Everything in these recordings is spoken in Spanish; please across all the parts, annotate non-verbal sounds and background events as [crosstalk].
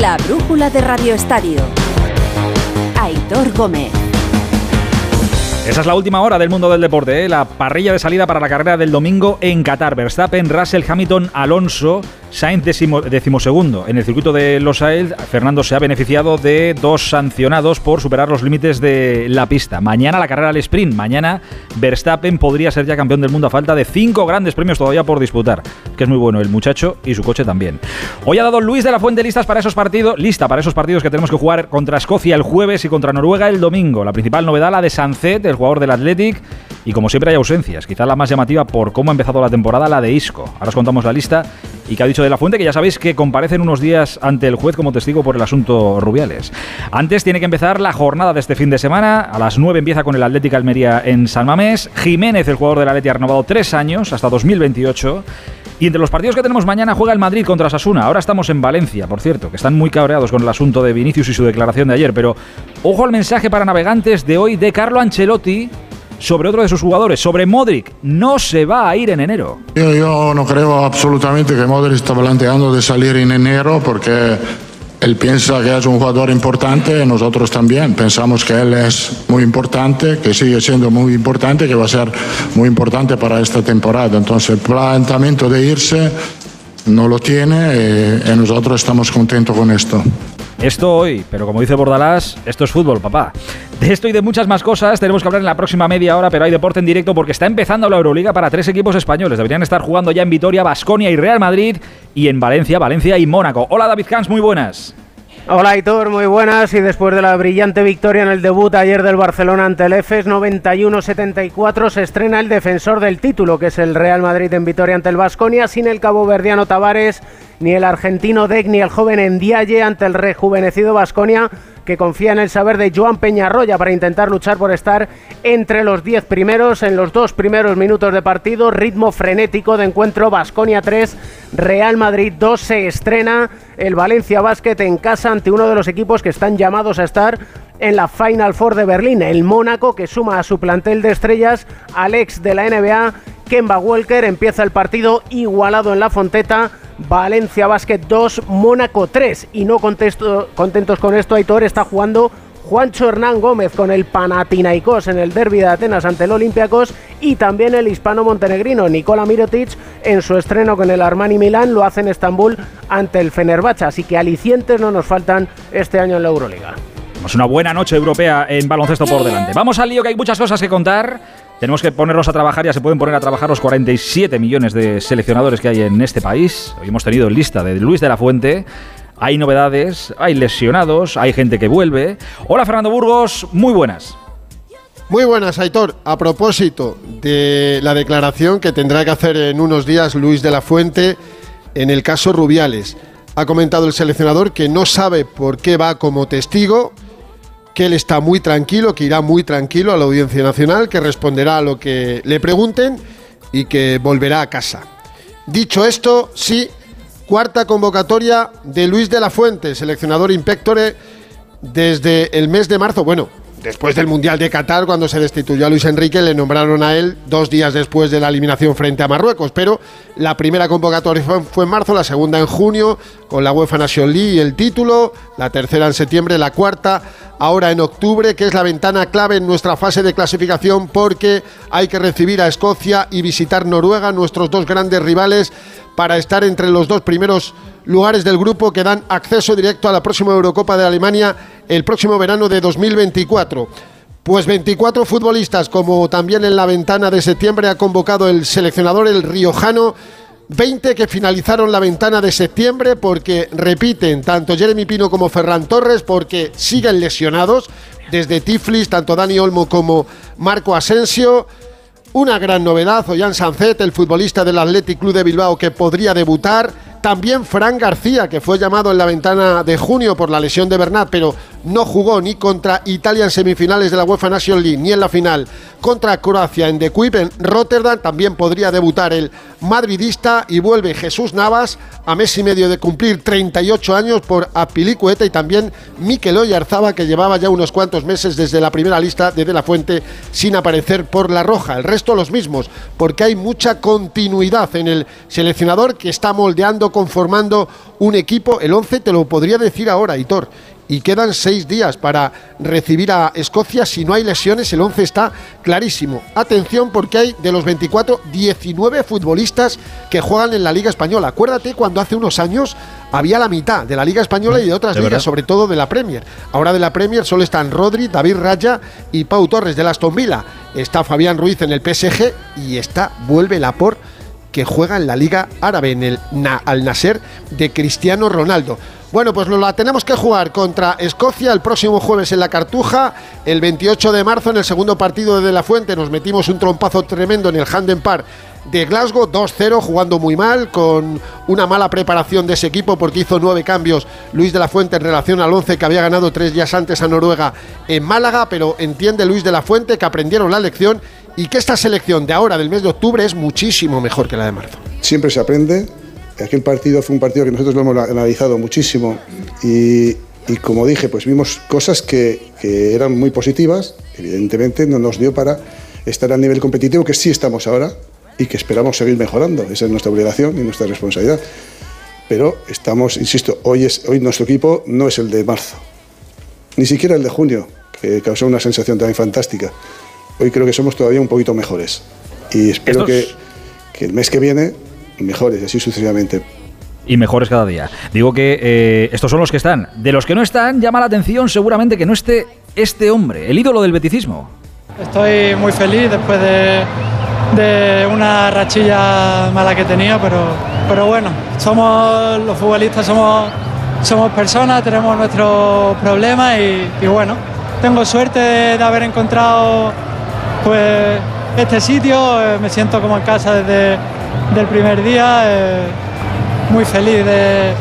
La brújula de Radio Estadio. Aitor Gómez. Esa es la última hora del mundo del deporte, ¿eh? la parrilla de salida para la carrera del domingo en Qatar. Verstappen, Russell, Hamilton, Alonso, Sainz decimosegundo. En el circuito de Los Ael, Fernando se ha beneficiado de dos sancionados por superar los límites de la pista. Mañana la carrera al sprint. Mañana Verstappen podría ser ya campeón del mundo a falta de cinco grandes premios todavía por disputar. Que es muy bueno el muchacho y su coche también. Hoy ha dado Luis de la Fuente listas para esos partidos, lista para esos partidos que tenemos que jugar contra Escocia el jueves y contra Noruega el domingo. La principal novedad la de Sancet, el jugador del Athletic. Y como siempre hay ausencias, quizá la más llamativa por cómo ha empezado la temporada, la de Isco. Ahora os contamos la lista y que ha dicho de la Fuente, que ya sabéis que comparecen unos días ante el juez como testigo por el asunto Rubiales. Antes tiene que empezar la jornada de este fin de semana. A las 9 empieza con el Atlético Almería en San Mamés. Jiménez, el jugador del Atlético, ha renovado tres años hasta 2028. Y entre los partidos que tenemos mañana juega el Madrid contra Sasuna. Ahora estamos en Valencia, por cierto, que están muy cabreados con el asunto de Vinicius y su declaración de ayer. Pero ojo al mensaje para navegantes de hoy de Carlo Ancelotti sobre otro de sus jugadores, sobre Modric. No se va a ir en enero. Yo, no creo absolutamente que Modric está planteando de salir en enero porque él piensa que es un jugador importante, nosotros también pensamos que él es muy importante, que sigue siendo muy importante, que va a ser muy importante para esta temporada. Entonces el planteamiento de irse no lo tiene eh, y nosotros estamos contentos con esto. Esto hoy, pero como dice Bordalás, esto es fútbol, papá. De esto y de muchas más cosas tenemos que hablar en la próxima media hora, pero hay deporte en directo porque está empezando la Euroliga para tres equipos españoles. Deberían estar jugando ya en Vitoria, Basconia y Real Madrid, y en Valencia, Valencia y Mónaco. Hola David Cans, muy buenas. Hola Aitor, muy buenas. Y después de la brillante victoria en el debut ayer del Barcelona ante el EFES 91-74, se estrena el defensor del título, que es el Real Madrid en victoria ante el Basconia, sin el cabo verdiano Tavares ni el argentino Deck ni el joven Endiaye ante el rejuvenecido Vasconia que confía en el saber de Joan Peñarroya para intentar luchar por estar entre los 10 primeros en los dos primeros minutos de partido. Ritmo frenético de encuentro. Basconia 3, Real Madrid 2. Se estrena el Valencia Basket en casa ante uno de los equipos que están llamados a estar en la Final Four de Berlín. El Mónaco que suma a su plantel de estrellas Alex de la NBA. Kemba Walker empieza el partido igualado en la Fonteta Valencia Basket 2, Mónaco 3. Y no contesto, contentos con esto, Aitor está jugando Juancho Hernán Gómez con el Panathinaikos en el derby de Atenas ante el Olympiacos y también el hispano montenegrino Nikola Mirotic en su estreno con el Armani Milán lo hace en Estambul ante el Fenerbahce, así que alicientes no nos faltan este año en la Euroliga. Es una buena noche europea en baloncesto por delante. Vamos al lío que hay muchas cosas que contar. Tenemos que ponernos a trabajar, ya se pueden poner a trabajar los 47 millones de seleccionadores que hay en este país. Hoy hemos tenido lista de Luis de la Fuente. Hay novedades, hay lesionados, hay gente que vuelve. Hola Fernando Burgos, muy buenas. Muy buenas, Aitor. A propósito de la declaración que tendrá que hacer en unos días Luis de la Fuente en el caso Rubiales, ha comentado el seleccionador que no sabe por qué va como testigo que él está muy tranquilo, que irá muy tranquilo a la Audiencia Nacional, que responderá a lo que le pregunten y que volverá a casa. Dicho esto, sí, cuarta convocatoria de Luis de la Fuente, seleccionador inspectore desde el mes de marzo. Bueno, Después del Mundial de Qatar, cuando se destituyó a Luis Enrique, le nombraron a él dos días después de la eliminación frente a Marruecos. Pero la primera convocatoria fue en marzo, la segunda en junio, con la UEFA Nation League y el título, la tercera en septiembre, la cuarta ahora en octubre, que es la ventana clave en nuestra fase de clasificación, porque hay que recibir a Escocia y visitar Noruega, nuestros dos grandes rivales, para estar entre los dos primeros lugares del grupo que dan acceso directo a la próxima Eurocopa de Alemania el próximo verano de 2024. Pues 24 futbolistas, como también en la ventana de septiembre ha convocado el seleccionador el riojano, 20 que finalizaron la ventana de septiembre porque repiten tanto Jeremy Pino como Ferran Torres porque siguen lesionados desde Tiflis, tanto Dani Olmo como Marco Asensio. Una gran novedad, Ollán Sancet, el futbolista del Athletic Club de Bilbao que podría debutar. También Fran García, que fue llamado en la ventana de junio por la lesión de Bernat, pero no jugó ni contra Italia en semifinales de la UEFA National League ni en la final contra Croacia en The Quip en Rotterdam. También podría debutar el madridista y vuelve Jesús Navas a mes y medio de cumplir 38 años por Apilicueta y también Mikel Oyarzaba que llevaba ya unos cuantos meses desde la primera lista de De La Fuente sin aparecer por la roja. El resto los mismos porque hay mucha continuidad en el seleccionador que está moldeando, conformando un equipo. El 11 te lo podría decir ahora, Hitor y quedan seis días para recibir a Escocia. Si no hay lesiones, el 11 está clarísimo. Atención porque hay de los 24, 19 futbolistas que juegan en la Liga Española. Acuérdate cuando hace unos años había la mitad de la Liga Española y de otras ligas, sobre todo de la Premier. Ahora de la Premier solo están Rodri, David Raya y Pau Torres de Aston Villa. Está Fabián Ruiz en el PSG y está, vuelve Laporte que juega en la Liga Árabe, en el Al Nasser de Cristiano Ronaldo. Bueno, pues nos la tenemos que jugar contra Escocia el próximo jueves en la Cartuja, el 28 de marzo en el segundo partido de De La Fuente nos metimos un trompazo tremendo en el Handen Park de Glasgow, 2-0, jugando muy mal, con una mala preparación de ese equipo porque hizo nueve cambios Luis de la Fuente en relación al 11 que había ganado tres días antes a Noruega en Málaga, pero entiende Luis de la Fuente que aprendieron la lección y que esta selección de ahora, del mes de octubre, es muchísimo mejor que la de marzo. Siempre se aprende, aquel partido fue un partido que nosotros lo hemos analizado muchísimo y, como dije, pues vimos cosas que, que, eran muy positivas, evidentemente no nos dio para estar al nivel competitivo que sí estamos ahora y que esperamos seguir mejorando. Esa es nuestra obligación y nuestra responsabilidad. Pero estamos, insisto, hoy, es, hoy nuestro equipo no es el de marzo, ni siquiera el de junio, que causó una sensación también fantástica. Hoy creo que somos todavía un poquito mejores y espero que, que el mes que viene mejores y así sucesivamente. Y mejores cada día. Digo que eh, estos son los que están. De los que no están, llama la atención seguramente que no esté este hombre, el ídolo del beticismo. Estoy muy feliz después de, de una rachilla mala que tenía, pero, pero bueno, somos los futbolistas, somos, somos personas, tenemos nuestros problemas y, bueno, tengo suerte de, haber encontrado pues este sitio, eh, me siento como en casa desde del primer día, eh, muy feliz de,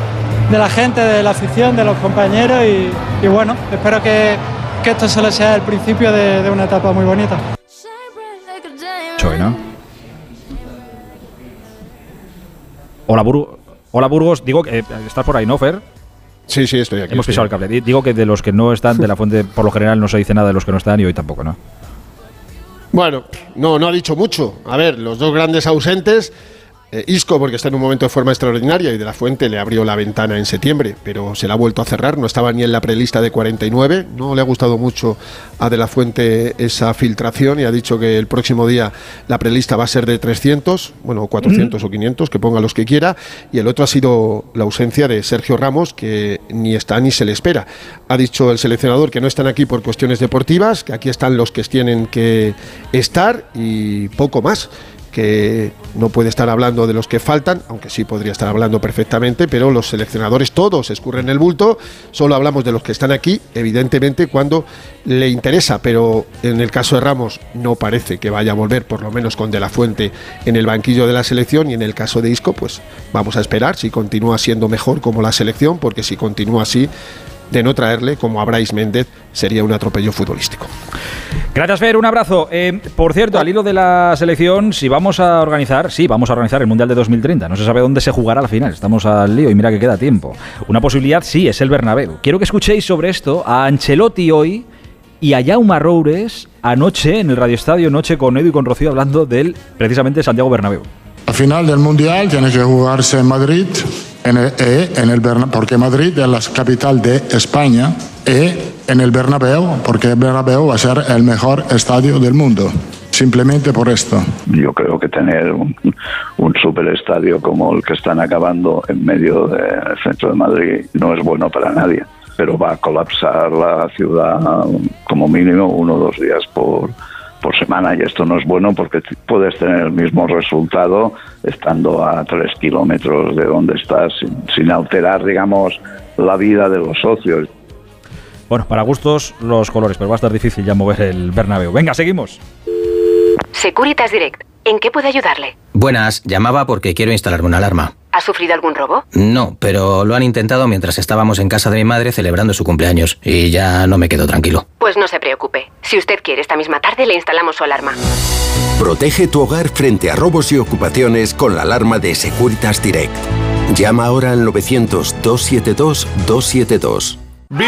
la gente, de la afición, de los compañeros y, bueno, espero que, esto solo sea el principio de, una etapa muy bonita. Hola, Hola Burgos, digo que eh, estás por ahí, ¿no, Fer? Sí, sí, estoy aquí. Hemos pisado el cable. Digo que de los que no están de la [laughs] fuente, por lo general no se dice nada de los que no están y hoy tampoco, ¿no? Bueno, no, no ha dicho mucho. A ver, los dos grandes ausentes eh, Isco porque está en un momento de forma extraordinaria y de la Fuente le abrió la ventana en septiembre, pero se la ha vuelto a cerrar, no estaba ni en la prelista de 49, no le ha gustado mucho a de la Fuente esa filtración y ha dicho que el próximo día la prelista va a ser de 300, bueno, 400 o 500, que ponga los que quiera, y el otro ha sido la ausencia de Sergio Ramos, que ni está ni se le espera. Ha dicho el seleccionador que no están aquí por cuestiones deportivas, que aquí están los que tienen que estar y poco más que no puede estar hablando de los que faltan, aunque sí podría estar hablando perfectamente, pero los seleccionadores todos escurren el bulto, solo hablamos de los que están aquí, evidentemente cuando le interesa, pero en el caso de Ramos no parece que vaya a volver, por lo menos con De La Fuente en el banquillo de la selección, y en el caso de Isco, pues vamos a esperar si continúa siendo mejor como la selección, porque si continúa así, de no traerle, como a Bryce Méndez, sería un atropello futbolístico. Gracias, Fer, un abrazo. Eh, por cierto, al hilo de la selección, si vamos a organizar, sí, vamos a organizar el Mundial de 2030. No se sabe dónde se jugará al final, estamos al lío y mira que queda tiempo. Una posibilidad sí, es el Bernabéu. Quiero que escuchéis sobre esto a Ancelotti hoy y a Jaume Roures anoche en el Radio Estadio, noche con Edu y con Rocío hablando del precisamente Santiago Bernabéu. La final del Mundial tiene que jugarse en Madrid en el, e, en el porque Madrid es la capital de España y en el Bernabéu porque el Bernabéu va a ser el mejor estadio del mundo. Simplemente por esto. Yo creo que tener un, un superestadio como el que están acabando en medio del centro de Madrid no es bueno para nadie, pero va a colapsar la ciudad como mínimo uno o dos días por, por semana y esto no es bueno porque puedes tener el mismo resultado estando a tres kilómetros de donde estás sin, alterar, digamos, la vida de los socios. Bueno, para gustos los colores, pero va a estar difícil ya mover el Bernabéu. Venga, seguimos. Securitas Direct ¿En qué puedo ayudarle? Buenas, llamaba porque quiero instalarme una alarma. ¿Ha sufrido algún robo? No, pero lo han intentado mientras estábamos en casa de mi madre celebrando su cumpleaños y ya no me quedo tranquilo. Pues no se preocupe. Si usted quiere, esta misma tarde le instalamos su alarma. Protege tu hogar frente a robos y ocupaciones con la alarma de Securitas Direct. Llama ahora al 900-272-272. ¡Vigor,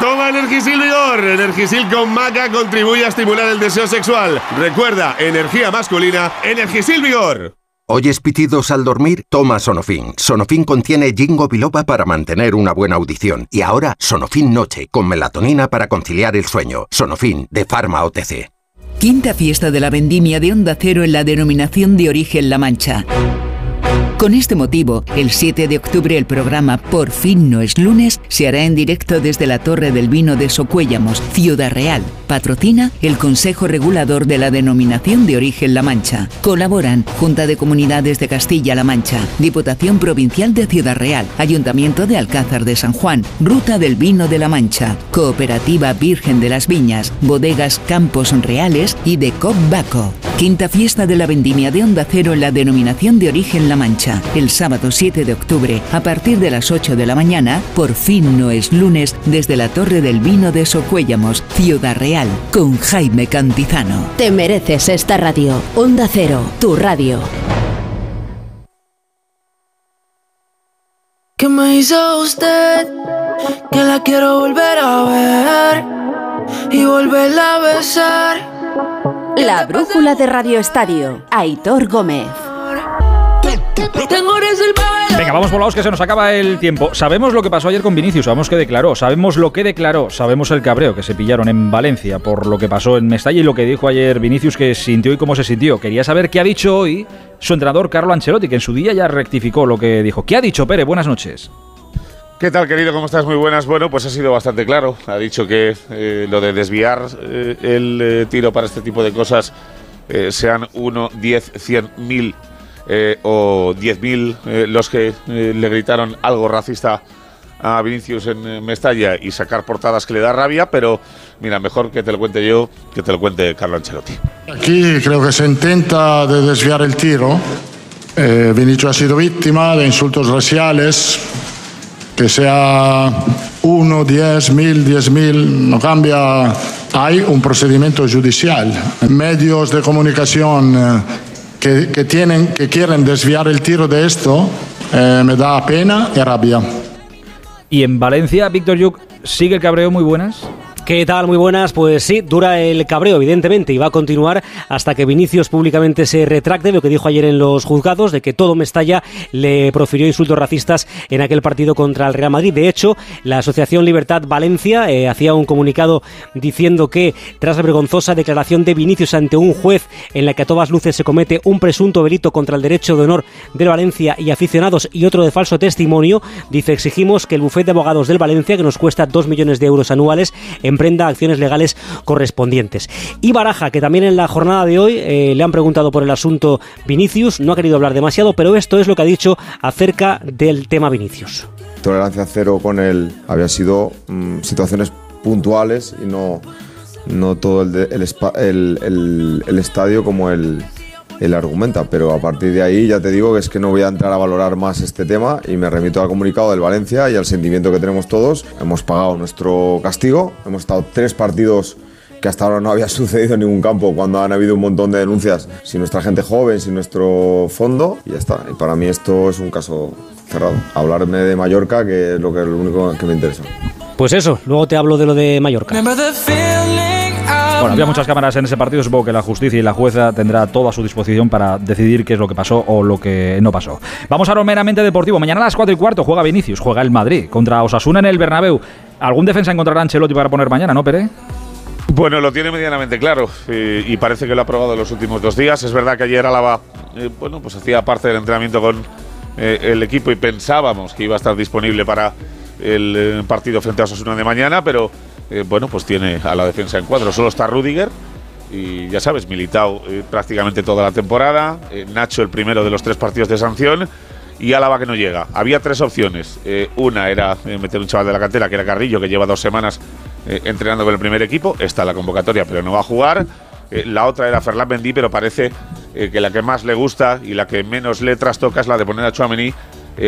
Toma Energisil Vigor. Energisil con maca contribuye a estimular el deseo sexual. Recuerda, energía masculina, Energisil Vigor. ¿Oyes pitidos al dormir? Toma Sonofin. Sonofin contiene Jingo Biloba para mantener una buena audición. Y ahora, Sonofin Noche, con melatonina para conciliar el sueño. Sonofin, de Pharma OTC. Quinta fiesta de la vendimia de Onda Cero en la denominación de origen La Mancha. Con este motivo, el 7 de octubre el programa Por fin no es lunes se hará en directo desde la Torre del Vino de Socuéllamos, Ciudad Real. Patrocina el Consejo Regulador de la Denominación de Origen La Mancha. Colaboran Junta de Comunidades de Castilla-La Mancha, Diputación Provincial de Ciudad Real, Ayuntamiento de Alcázar de San Juan, Ruta del Vino de La Mancha, Cooperativa Virgen de las Viñas, Bodegas Campos Reales y de Cop Baco. Quinta fiesta de la vendimia de Onda Cero en la denominación de origen La Mancha. El sábado 7 de octubre, a partir de las 8 de la mañana, por fin no es lunes, desde la Torre del Vino de Socuéllamos, Ciudad Real, con Jaime Cantizano. Te mereces esta radio. Onda Cero, tu radio. ¿Qué me hizo usted? Que la quiero volver a ver y volverla a besar. La brújula de Radio Estadio. Aitor Gómez. Venga, vamos volados que se nos acaba el tiempo. Sabemos lo que pasó ayer con Vinicius, sabemos que declaró, sabemos lo que declaró, sabemos el cabreo que se pillaron en Valencia por lo que pasó en Mestalla y lo que dijo ayer Vinicius que sintió y cómo se sintió. Quería saber qué ha dicho hoy su entrenador Carlo Ancelotti, que en su día ya rectificó lo que dijo. ¿Qué ha dicho Pere? Buenas noches. ¿Qué tal, querido? ¿Cómo estás? Muy buenas. Bueno, pues ha sido bastante claro. Ha dicho que eh, lo de desviar eh, el eh, tiro para este tipo de cosas, eh, sean 1, 10, 100, 1000 eh, o 10.000 eh, los que eh, le gritaron algo racista a Vinicius en eh, Mestalla y sacar portadas que le da rabia, pero mira, mejor que te lo cuente yo que te lo cuente Carlo Ancelotti. Aquí creo que se intenta de desviar el tiro. Eh, Vinicius ha sido víctima de insultos raciales. Que sea uno, diez mil, diez mil, no cambia. Hay un procedimiento judicial. Medios de comunicación eh, que, tienen, que quieren desviar el tiro de esto, eh, me da pena y rabia. Y en Valencia, Víctor Yuk, ¿sigue el cabreo muy buenas? ¿Qué tal? Muy buenas. Pues sí, dura el cabreo, evidentemente, y va a continuar hasta que Vinicius públicamente se retracte de lo que dijo ayer en los juzgados, de que todo Mestalla le profirió insultos racistas en aquel partido contra el Real Madrid. De hecho, la Asociación Libertad Valencia eh, hacía un comunicado diciendo que, tras la vergonzosa declaración de Vinicius ante un juez en la que a todas luces se comete un presunto delito contra el derecho de honor del Valencia y aficionados y otro de falso testimonio, dice, exigimos que el bufete de abogados del Valencia, que nos cuesta 2 millones de euros anuales, emprenda acciones legales correspondientes. Y Baraja, que también en la jornada de hoy eh, le han preguntado por el asunto Vinicius, no ha querido hablar demasiado, pero esto es lo que ha dicho acerca del tema Vinicius. Tolerancia cero con él había sido mm, situaciones puntuales y no, no todo el, el, el- el- el estadio como él, él argumenta, pero a partir de ahí ya te digo que es que no voy a entrar a valorar más este tema y me remito al comunicado del Valencia y al sentimiento que tenemos todos. Hemos pagado nuestro castigo, hemos estado tres partidos que hasta ahora no había [laughs] sucedido en ningún campo cuando han habido un montón de denuncias sin nuestra gente joven, sin nuestro fondo y ya está. Y para mí esto es un caso cerrado. Hablarme de Mallorca, que es lo, que, lo único que me interesa. Pues eso, luego te hablo de lo de Mallorca. Bueno, había muchas cámaras en ese partido, supongo que la justicia y la jueza tendrá todo a su disposición para decidir qué es lo que pasó o lo que no pasó. Vamos a lo meramente deportivo. Mañana a las 4 y cuarto juega Vinicius, juega el Madrid contra Osasuna en el Bernabéu. ¿Algún defensa encontrará Ancelotti para poner mañana, no, Pere? Bueno, lo tiene medianamente claro eh, y parece que lo ha probado en los últimos dos días. Es verdad que ayer Álava, eh, bueno, pues hacía parte del entrenamiento con eh, el equipo y pensábamos que iba a estar disponible para el eh, partido frente a Osasuna de mañana, pero eh, bueno, pues tiene a la defensa en cuadro. Solo está Rudiger y ya sabes, Militao eh, prácticamente toda la temporada, eh, Nacho el primero de los tres partidos de sanción y Álava que no llega. Había tres opciones. Una era meter un chaval de la cantera, que era Carrillo, que lleva dos semanas entrenando con el primer equipo. Está la convocatoria, pero no va a jugar. La otra era Ferland Mendy, pero parece que la que más le gusta y la que menos le trastoca es la de poner a Chouameni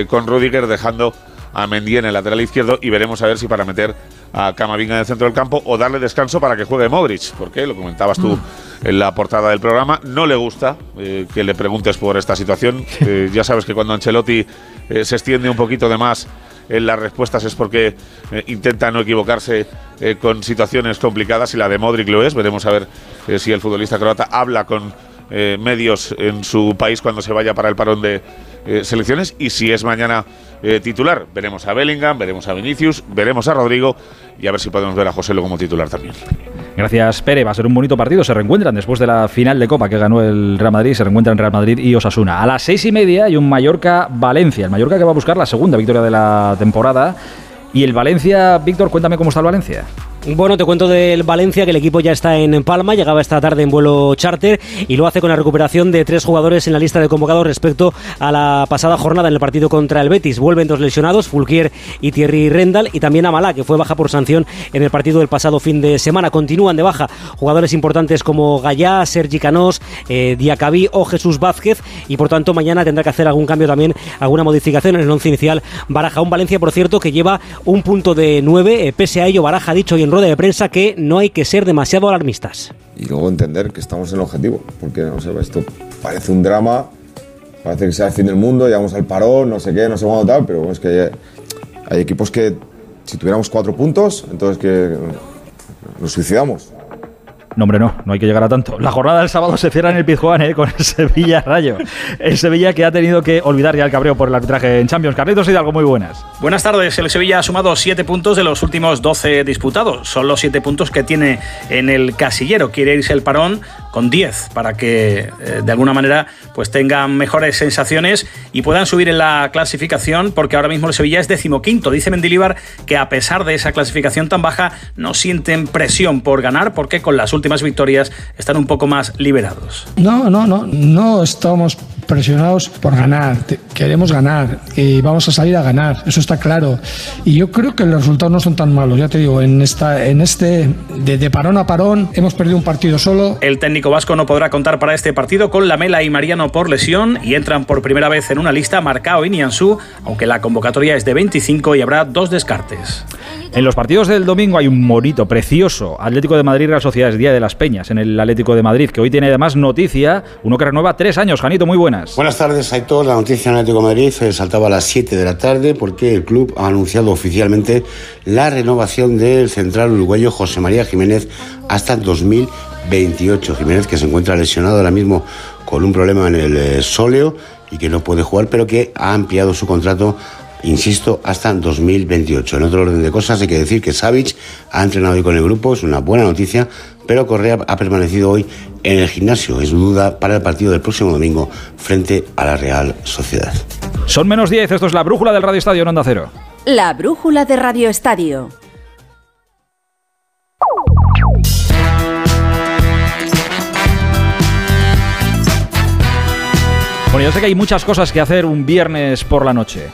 con Rudiger dejando a Mendy en el lateral izquierdo y veremos a ver si para meter a Camavinga en el centro del campo o darle descanso para que juegue Modric, porque lo comentabas tú en la portada del programa, no le gusta eh, que le preguntes por esta situación. Eh, ya sabes que cuando Ancelotti eh, se extiende un poquito de más en las respuestas es porque intenta no equivocarse con situaciones complicadas y la de Modric lo es. Veremos a ver si el futbolista croata habla con medios en su país cuando se vaya para el parón de selecciones y si es mañana titular. Veremos a Bellingham, veremos a Vinicius, veremos a Rodrigo y a ver si podemos ver a José como titular también. Gracias, Pere. Va a ser un bonito partido. Se reencuentran después de la final de Copa que ganó el Real Madrid. Se reencuentran Real Madrid y Osasuna. A las seis y media hay un Mallorca-Valencia. El Mallorca que va a buscar la segunda victoria de la temporada. Y el Valencia, Víctor, cuéntame cómo está el Valencia. Bueno, te cuento del Valencia que el equipo ya está en Palma, llegaba esta tarde en vuelo charter y lo hace con la recuperación de tres jugadores en la lista de convocados respecto a la pasada jornada en el partido contra el Betis. Vuelven dos lesionados, Fulquier y Thierry Rendal y también Amalá, que fue baja por sanción en el partido del pasado fin de semana. Continúan de baja jugadores importantes como Gallá, Sergi Canós, eh, Diacabí o Jesús Vázquez y por tanto mañana tendrá que hacer algún cambio también, alguna modificación en el once inicial. Baraja, un Valencia por cierto que lleva un punto de nueve, eh, pese a ello Baraja ha dicho hoy en rueda de prensa que no hay que ser demasiado alarmistas. Y luego entender que estamos en el objetivo, porque no sé, esto parece un drama, parece que sea el fin del mundo, llegamos al parón, no sé qué, no sé cuándo tal, pero es que hay, hay equipos que si tuviéramos cuatro puntos, entonces que nos suicidamos. No, hombre, no, no hay que llegar a tanto. La jornada del sábado se cierra en el Pizjuán ¿eh? con el [laughs] Sevilla Rayo. El Sevilla que ha tenido que olvidar ya el cabreo por el arbitraje en Champions. Carlitos Hidalgo, muy buenas. Buenas tardes. El Sevilla ha sumado 7 puntos de los últimos 12 disputados. Son los 7 puntos que tiene en el casillero. Quiere irse el parón con 10 para que eh, de alguna manera pues tengan mejores sensaciones y puedan subir en la clasificación porque ahora mismo el Sevilla es decimoquinto. Dice Mendilibar que a pesar de esa clasificación tan baja no sienten presión por ganar porque con las últimas victorias están un poco más liberados. No, no, no, no estamos presionados por ganar, queremos ganar y vamos a salir a ganar, eso está claro. Y yo creo que los resultados no son tan malos, ya te digo, en, esta, en este de, de parón a parón hemos perdido un partido solo. El técnico vasco no podrá contar para este partido con Lamela y Mariano por lesión y entran por primera vez en una lista Marcao y Nianzú, aunque la convocatoria es de 25 y habrá dos descartes. En los partidos del domingo hay un bonito, precioso Atlético de Madrid Real Sociedad, es Día de las Peñas en el Atlético de Madrid, que hoy tiene además noticia, uno que renueva tres años. Janito, muy buenas. Buenas tardes, Aitor. La noticia en Atlético de Madrid eh, saltaba a las 7 de la tarde porque el club ha anunciado oficialmente la renovación del central uruguayo José María Jiménez hasta 2028. Jiménez que se encuentra lesionado ahora mismo con un problema en el eh, sóleo y que no puede jugar, pero que ha ampliado su contrato insisto, hasta 2028. En otro orden de cosas, hay que decir que Savic ha entrenado hoy con el grupo, es una buena noticia, pero Correa ha permanecido hoy en el gimnasio. Es duda para el partido del próximo domingo frente a la Real Sociedad. Son menos 10, esto es la brújula del Radio Estadio en Onda Cero. La brújula de Radio Estadio. Bueno, yo sé que hay muchas cosas que hacer un viernes por la noche,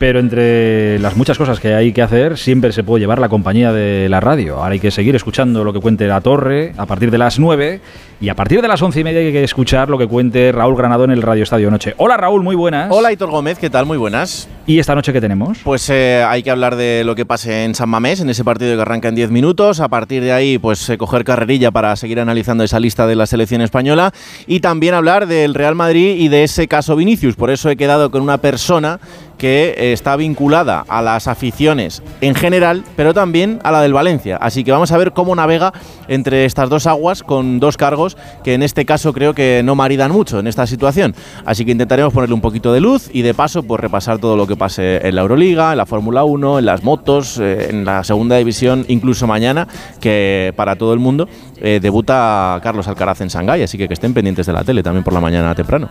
pero entre las muchas cosas que hay que hacer siempre se puede llevar la compañía de la radio. Ahora hay que seguir escuchando lo que cuente la torre a partir de las 9 y a partir de las 11 y media hay que escuchar lo que cuente Raúl Granado en el Radio Estadio Noche. Hola Raúl, muy buenas. Hola, Hitor Gómez, ¿qué tal? Muy buenas. ¿Y esta noche qué tenemos? Pues eh, hay que hablar de lo que pase en San Mamés, en ese partido que arranca en 10 minutos. A partir de ahí, pues eh, coger carrerilla para seguir analizando esa lista de la selección española. Y también hablar del Real Madrid y de ese caso Vinicius. Por eso he quedado con una persona que eh, está vinculada a las aficiones en general, pero también a la del Valencia. Así que vamos a ver cómo navega entre estas dos aguas con dos cargos que en este caso creo que no maridan mucho en esta situación. Así que intentaremos ponerle un poquito de luz y de paso pues repasar todo lo que pase en la Euroliga, en la Fórmula 1, en las motos, eh, en la segunda división, incluso mañana, que para todo el mundo eh, debuta Carlos Alcaraz en Shanghái, así que que estén pendientes de la tele también por la mañana temprano.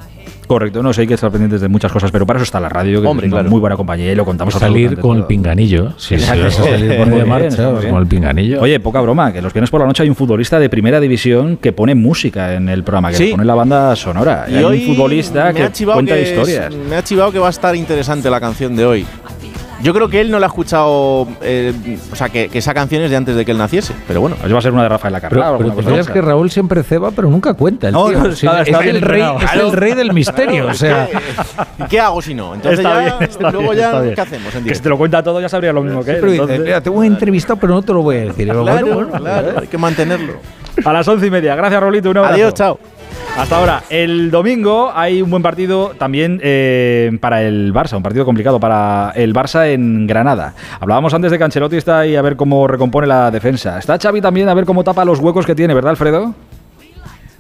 Correcto, no sé, hay que estar pendientes de muchas cosas, pero para eso está la radio, que Hombre, es una claro. muy buena compañía y lo contamos salir absolutamente con el pinganillo. Sí, sí, a salir bien. con el pinganillo. Oye, poca broma, que los viernes por la noche hay un futbolista de primera división que pone música en el programa, que Sí. pone la banda sonora. Y hay un futbolista que cuenta que historias. es- me ha chivado que va a estar interesante la canción de hoy. Yo creo que él no la ha escuchado, eh, o sea, que, que esa canción es de antes de que él naciese, pero bueno. Pues va a ser una de Rafael Carrá. Pero, pero de que. Raúl siempre ceba, pero nunca cuenta. el No, tío. no, Sí, está- es, está el rey, es el rey del misterio. o sea, ¿Y qué hago si no? Entonces Está ya, bien, está luego bien, ya, está bien. ¿qué hacemos en Que si te lo cuenta todo ya sabría lo mismo que él. pero dice, entonces- mira, te voy a entrevistar, pero no te lo voy a decir. Claro, bueno, bueno, claro, hay que mantenerlo. A las once y media. Gracias, Rolito. Un abrazo. Adiós, chao. Hasta ahora, el domingo hay un buen partido también eh, para el Barça, un partido complicado para el Barça en Granada. Hablábamos antes de que Ancelotti está ahí a ver cómo recompone la defensa. Está Xavi también a ver cómo tapa los huecos que tiene, ¿verdad, Alfredo?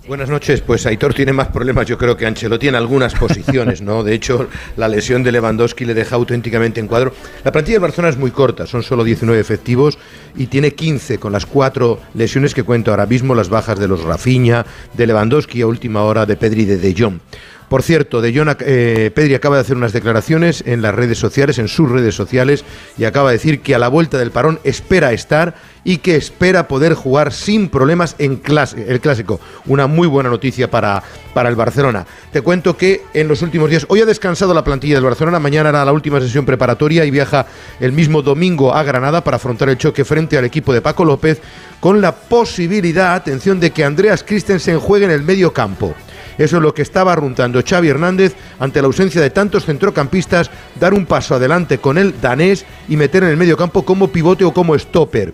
Buenas noches. Pues Aitor tiene más problemas, yo creo que Ancelotti en algunas posiciones, ¿no? De hecho, la lesión de Lewandowski le deja auténticamente en cuadro. La plantilla del Barcelona es muy corta, son solo 19 efectivos y tiene 15 con las cuatro lesiones que cuento ahora mismo, las bajas de los Rafinha, de Lewandowski a última hora de Pedri de De Jong. Por cierto, de eh, Pedri acaba de hacer unas declaraciones en las redes sociales, en sus redes sociales, y acaba de decir que a la vuelta del parón espera estar y que espera poder jugar sin problemas en el clásico. Una muy buena noticia para, para el Barcelona. Te cuento que en los últimos días, hoy ha descansado la plantilla del Barcelona, mañana hará la última sesión preparatoria y viaja el mismo domingo a Granada para afrontar el choque frente al equipo de Paco López con la posibilidad, atención, de que Andreas Christensen juegue en el medio campo. Eso es lo que estaba arruntando Xavi Hernández ante la ausencia de tantos centrocampistas, dar un paso adelante con el danés y meter en el medio campo como pivote o como stopper.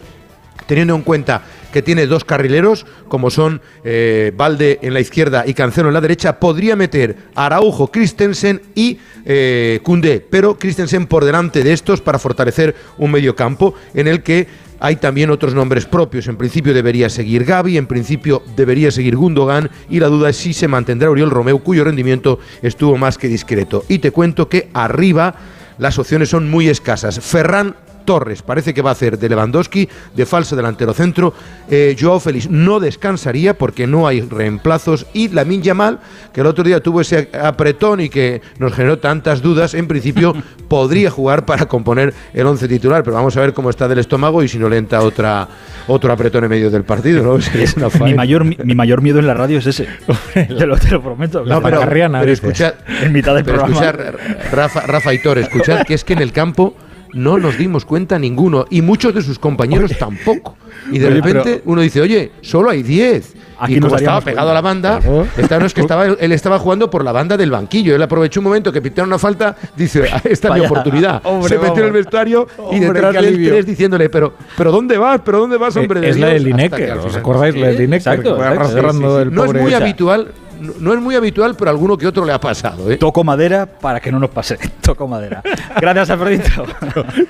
Teniendo en cuenta que tiene dos carrileros, como son eh, Valde en la izquierda y Cancelo en la derecha, podría meter Araujo, Christensen y eh, Koundé, pero Christensen por delante de estos para fortalecer un medio campo en el que hay también otros nombres propios. En principio debería seguir Gaby, en principio debería seguir Gundogan y la duda es si se mantendrá Oriol Romeu, cuyo rendimiento estuvo más que discreto. Y te cuento que arriba las opciones son muy escasas. Ferran Torres parece que va a hacer de Lewandowski, de falso delantero centro. Eh, Joao Félix no descansaría porque no hay reemplazos. Y Lamin Yamal, que el otro día tuvo ese apretón y que nos generó tantas dudas, en principio [laughs] podría jugar para componer el once titular. Pero vamos a ver cómo está del estómago y si no le entra otra, otro apretón en medio del partido. ¿no? [laughs] Una Mi mayor, mi, mi mayor miedo en la radio es ese. [laughs] te, lo, te lo prometo. No, pero, pero escuchad, en mitad del pero programa. escuchad, Rafa, Rafa Aitor, escuchad que es que en el campo no nos dimos cuenta ninguno y muchos de sus compañeros tampoco. Y de Oye, repente uno dice, oye, solo hay 10. Aquí y como estaba pegado a la banda, Claro. esta no es que [laughs] estaba, él estaba jugando por la banda del banquillo. Él aprovechó un momento que pitaron una falta, dice, "Ah, esta es mi oportunidad. hombre, Se metió en el vestuario y detrás de tres diciéndole, pero, pero ¿dónde vas? ¿Pero dónde vas, hombre de es la Dios?". del Hasta Lineker, ¿os acordáis? La del Lineker, arrastrando el No es muy habitual, no, no es muy habitual, pero a alguno que otro le ha pasado. ¿eh? Toco madera para que no nos pase. [laughs] Toco madera. Gracias, Alfredito. [laughs]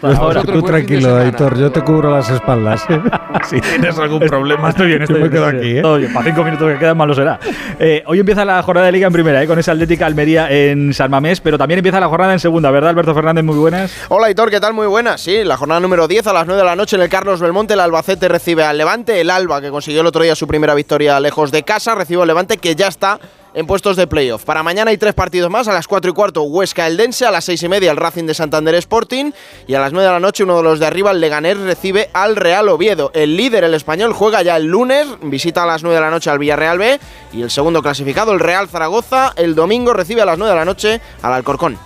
Pues Ahora. tú tranquilo, Aitor, yo te cubro las espaldas. [laughs] si tienes algún problema, estoy bien, estoy Yo me bien, quedo aquí, bien. ¿eh? Todo bien. Para cinco minutos que quedan, malo será. Eh, hoy empieza la jornada de Liga en primera, eh, con esa Atlética Almería en San Mamés, pero también empieza la jornada en segunda, ¿verdad, Alberto Fernández? Muy buenas. Hola Hitor, ¿qué tal? Muy buenas. Sí, la jornada número 10 a las 9 de la noche en el Carlos Belmonte, el Albacete recibe al Levante, el Alba que consiguió el otro día su primera victoria lejos de casa, recibe al Levante que ya está en puestos de playoff. Para mañana hay tres partidos más, a las 4 y cuarto Huesca Eldense, a las 6 y media el Racing de Santander Sporting y a las 9 de la noche uno de los de arriba, el Leganés, recibe al Real Oviedo. El líder, el español, juega ya el lunes, visita a las 9 de la noche al Villarreal B y el segundo clasificado, el Real Zaragoza, el domingo recibe a las 9 de la noche al Alcorcón.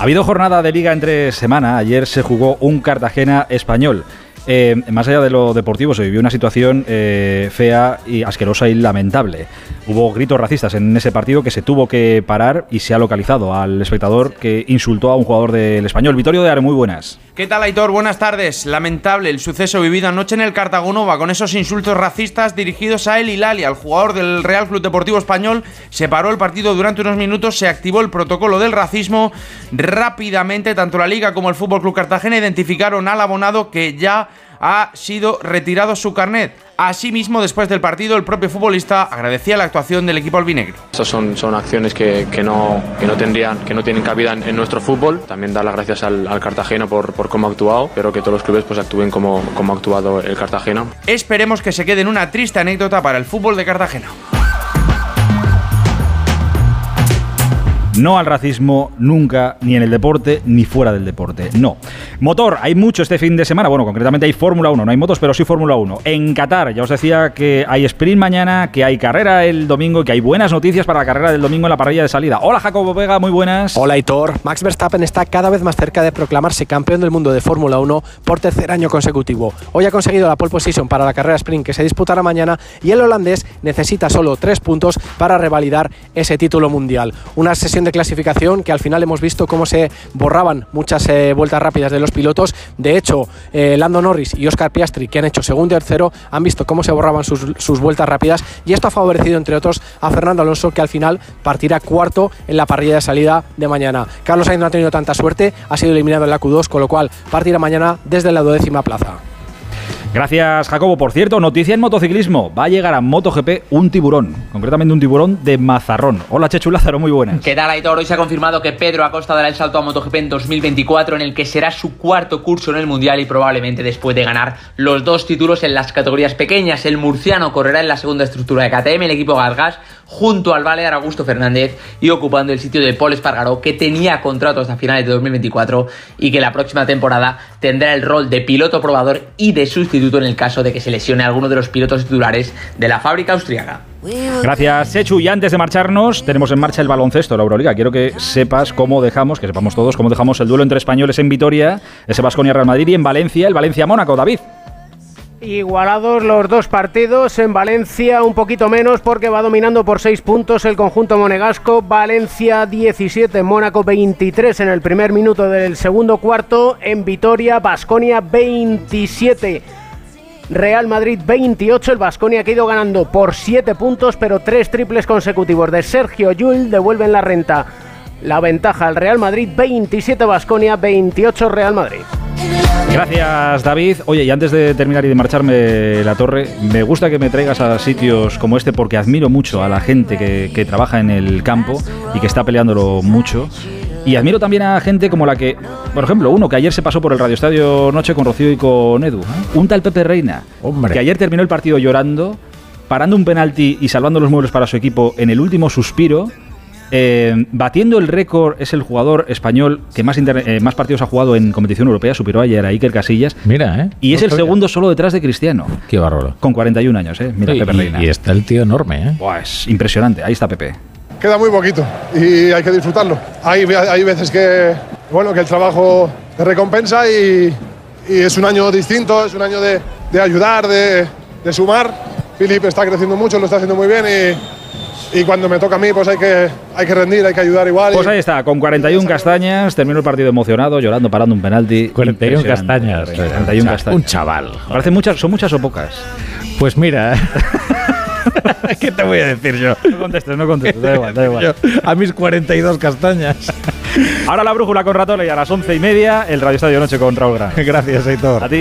Ha habido jornada de liga entre semana. Ayer se jugó un Cartagena español. Eh, más allá de lo deportivo, se vivió una situación eh, fea y asquerosa y lamentable. Hubo gritos racistas en ese partido que se tuvo que parar y se ha localizado al espectador que insultó a un jugador del español. Vitorio de Are, muy buenas. ¿Qué tal, Aitor? Buenas tardes. Lamentable el suceso vivido anoche en el Cartagonova con esos insultos racistas dirigidos a El Hilali, al jugador del Real Club Deportivo Español. Se paró el partido durante unos minutos, se activó el protocolo del racismo. Rápidamente, tanto la Liga como el Fútbol Club Cartagena identificaron al abonado que ya ha sido retirado su carnet. Asimismo, después del partido, el propio futbolista agradecía la actuación del equipo albinegro. Estas son, son acciones que, que no, que, no tendrían, que no tienen cabida en, en nuestro fútbol. También dar las gracias al, al Cartagena por, por cómo ha actuado, pero que todos los clubes pues, actúen como, como ha actuado el Cartagena. Esperemos que se quede en una triste anécdota para el fútbol de Cartagena. No al racismo nunca, ni en el deporte, ni fuera del deporte. No. Motor, hay mucho este fin de semana. Bueno, concretamente hay Fórmula 1. No hay motos, pero sí Fórmula 1. En Qatar, ya os decía que hay sprint mañana, que hay carrera el domingo, que hay buenas noticias para la carrera del domingo en la parrilla de salida. Hola Jacobo Vega, muy buenas. Hola Hitor. Max Verstappen está cada vez más cerca de proclamarse campeón del mundo de Fórmula 1 por tercer año consecutivo. Hoy ha conseguido la pole position para la carrera sprint que se disputará mañana y el holandés necesita solo tres puntos para revalidar ese título mundial. Una sesión de clasificación que al final hemos visto cómo se borraban muchas eh, vueltas rápidas de los pilotos. De hecho, eh, Lando Norris y Oscar Piastri, que han hecho segundo y tercero, han visto cómo se borraban sus, sus vueltas rápidas y esto ha favorecido, entre otros, a Fernando Alonso, que al final partirá cuarto en la parrilla de salida de mañana. Carlos Sainz no ha tenido tanta suerte, ha sido eliminado en la Q2, con lo cual partirá mañana desde la duodécima plaza. Gracias, Jacobo. Por cierto, noticia en motociclismo. Va a llegar a MotoGP un tiburón, concretamente un tiburón de Mazarrón. Hola, Chechu Lázaro, muy buenas. ¿Qué tal, Aitor? Hoy se ha confirmado que Pedro Acosta dará el salto a MotoGP en 2024, en el que será su cuarto curso en el Mundial y probablemente después de ganar los dos títulos en las categorías pequeñas. El murciano correrá en la segunda estructura de KTM, el equipo Gasgas, junto al Balear Augusto Fernández y ocupando el sitio de Paul Espargaró, que tenía contrato hasta finales de 2024 y que la próxima temporada tendrá el rol de piloto probador y de sustituto en el caso de que se lesione alguno de los pilotos titulares de la fábrica austriaca. Gracias, Chechu. Y antes de marcharnos, tenemos en marcha el baloncesto, la Euroliga. Quiero que sepas cómo dejamos, que sepamos todos cómo dejamos el duelo entre españoles en Vitoria, ese Vasconia Real Madrid y en Valencia, el Valencia-Mónaco. David. Igualados los dos partidos en Valencia, un poquito menos porque va dominando por seis puntos el conjunto monegasco. Valencia 17, Mónaco 23 en el primer minuto del segundo cuarto. En Vitoria, Basconia 27. Real Madrid 28, el Vasconia que ha ido ganando por 7 puntos, pero tres triples consecutivos de Sergio Llull devuelven la renta. La ventaja al Real Madrid 27 Vasconia, 28 Real Madrid. Gracias, David. Oye, y antes de terminar y de marcharme la torre, me gusta que me traigas a sitios como este porque admiro mucho a la gente que, que trabaja en el campo y que está peleándolo mucho. Y admiro también a gente como la que, por ejemplo, uno que ayer se pasó por el Radio Estadio Noche con Rocío y con Edu, ¿eh? un tal Pepe Reina, Hombre. que ayer terminó el partido llorando, parando un penalti y salvando los muebles para su equipo en el último suspiro. Eh, batiendo el récord, es el jugador español que más, eh, más partidos ha jugado en competición europea, superó ayer a Iker Casillas. Mira, ¿eh? Y es el sabía. segundo solo detrás de Cristiano. Qué bárbaro. Con 41 años, ¿eh? Mira, Y- Pepe y- Reina. y está el tío enorme, ¿eh? Buah, es impresionante. Ahí está Pepe. Queda muy poquito y hay que disfrutarlo. Hay, hay veces que, bueno, que el trabajo te recompensa y, y es un año distinto, es un año de, de ayudar, de, de sumar. Filip está creciendo mucho, lo está haciendo muy bien y, y cuando me toca a mí pues hay que, hay que rendir, hay que ayudar igual. Pues ahí está, con 41 castañas, terminó el partido emocionado, llorando, parando un penalti. 41 Impresionante, castañas. 41 O sea, castañas. Un chaval. Parece muchas, ¿Son muchas o pocas? Pues mira. [laughs] ¿Qué te voy a decir yo? No contestes, no contestes, da igual, da igual. Yo, a mis 42 castañas. Ahora la brújula con Ratole y a las once y media el Radio Estadio Noche con Raúl Gran. Gracias, Aitor. A ti.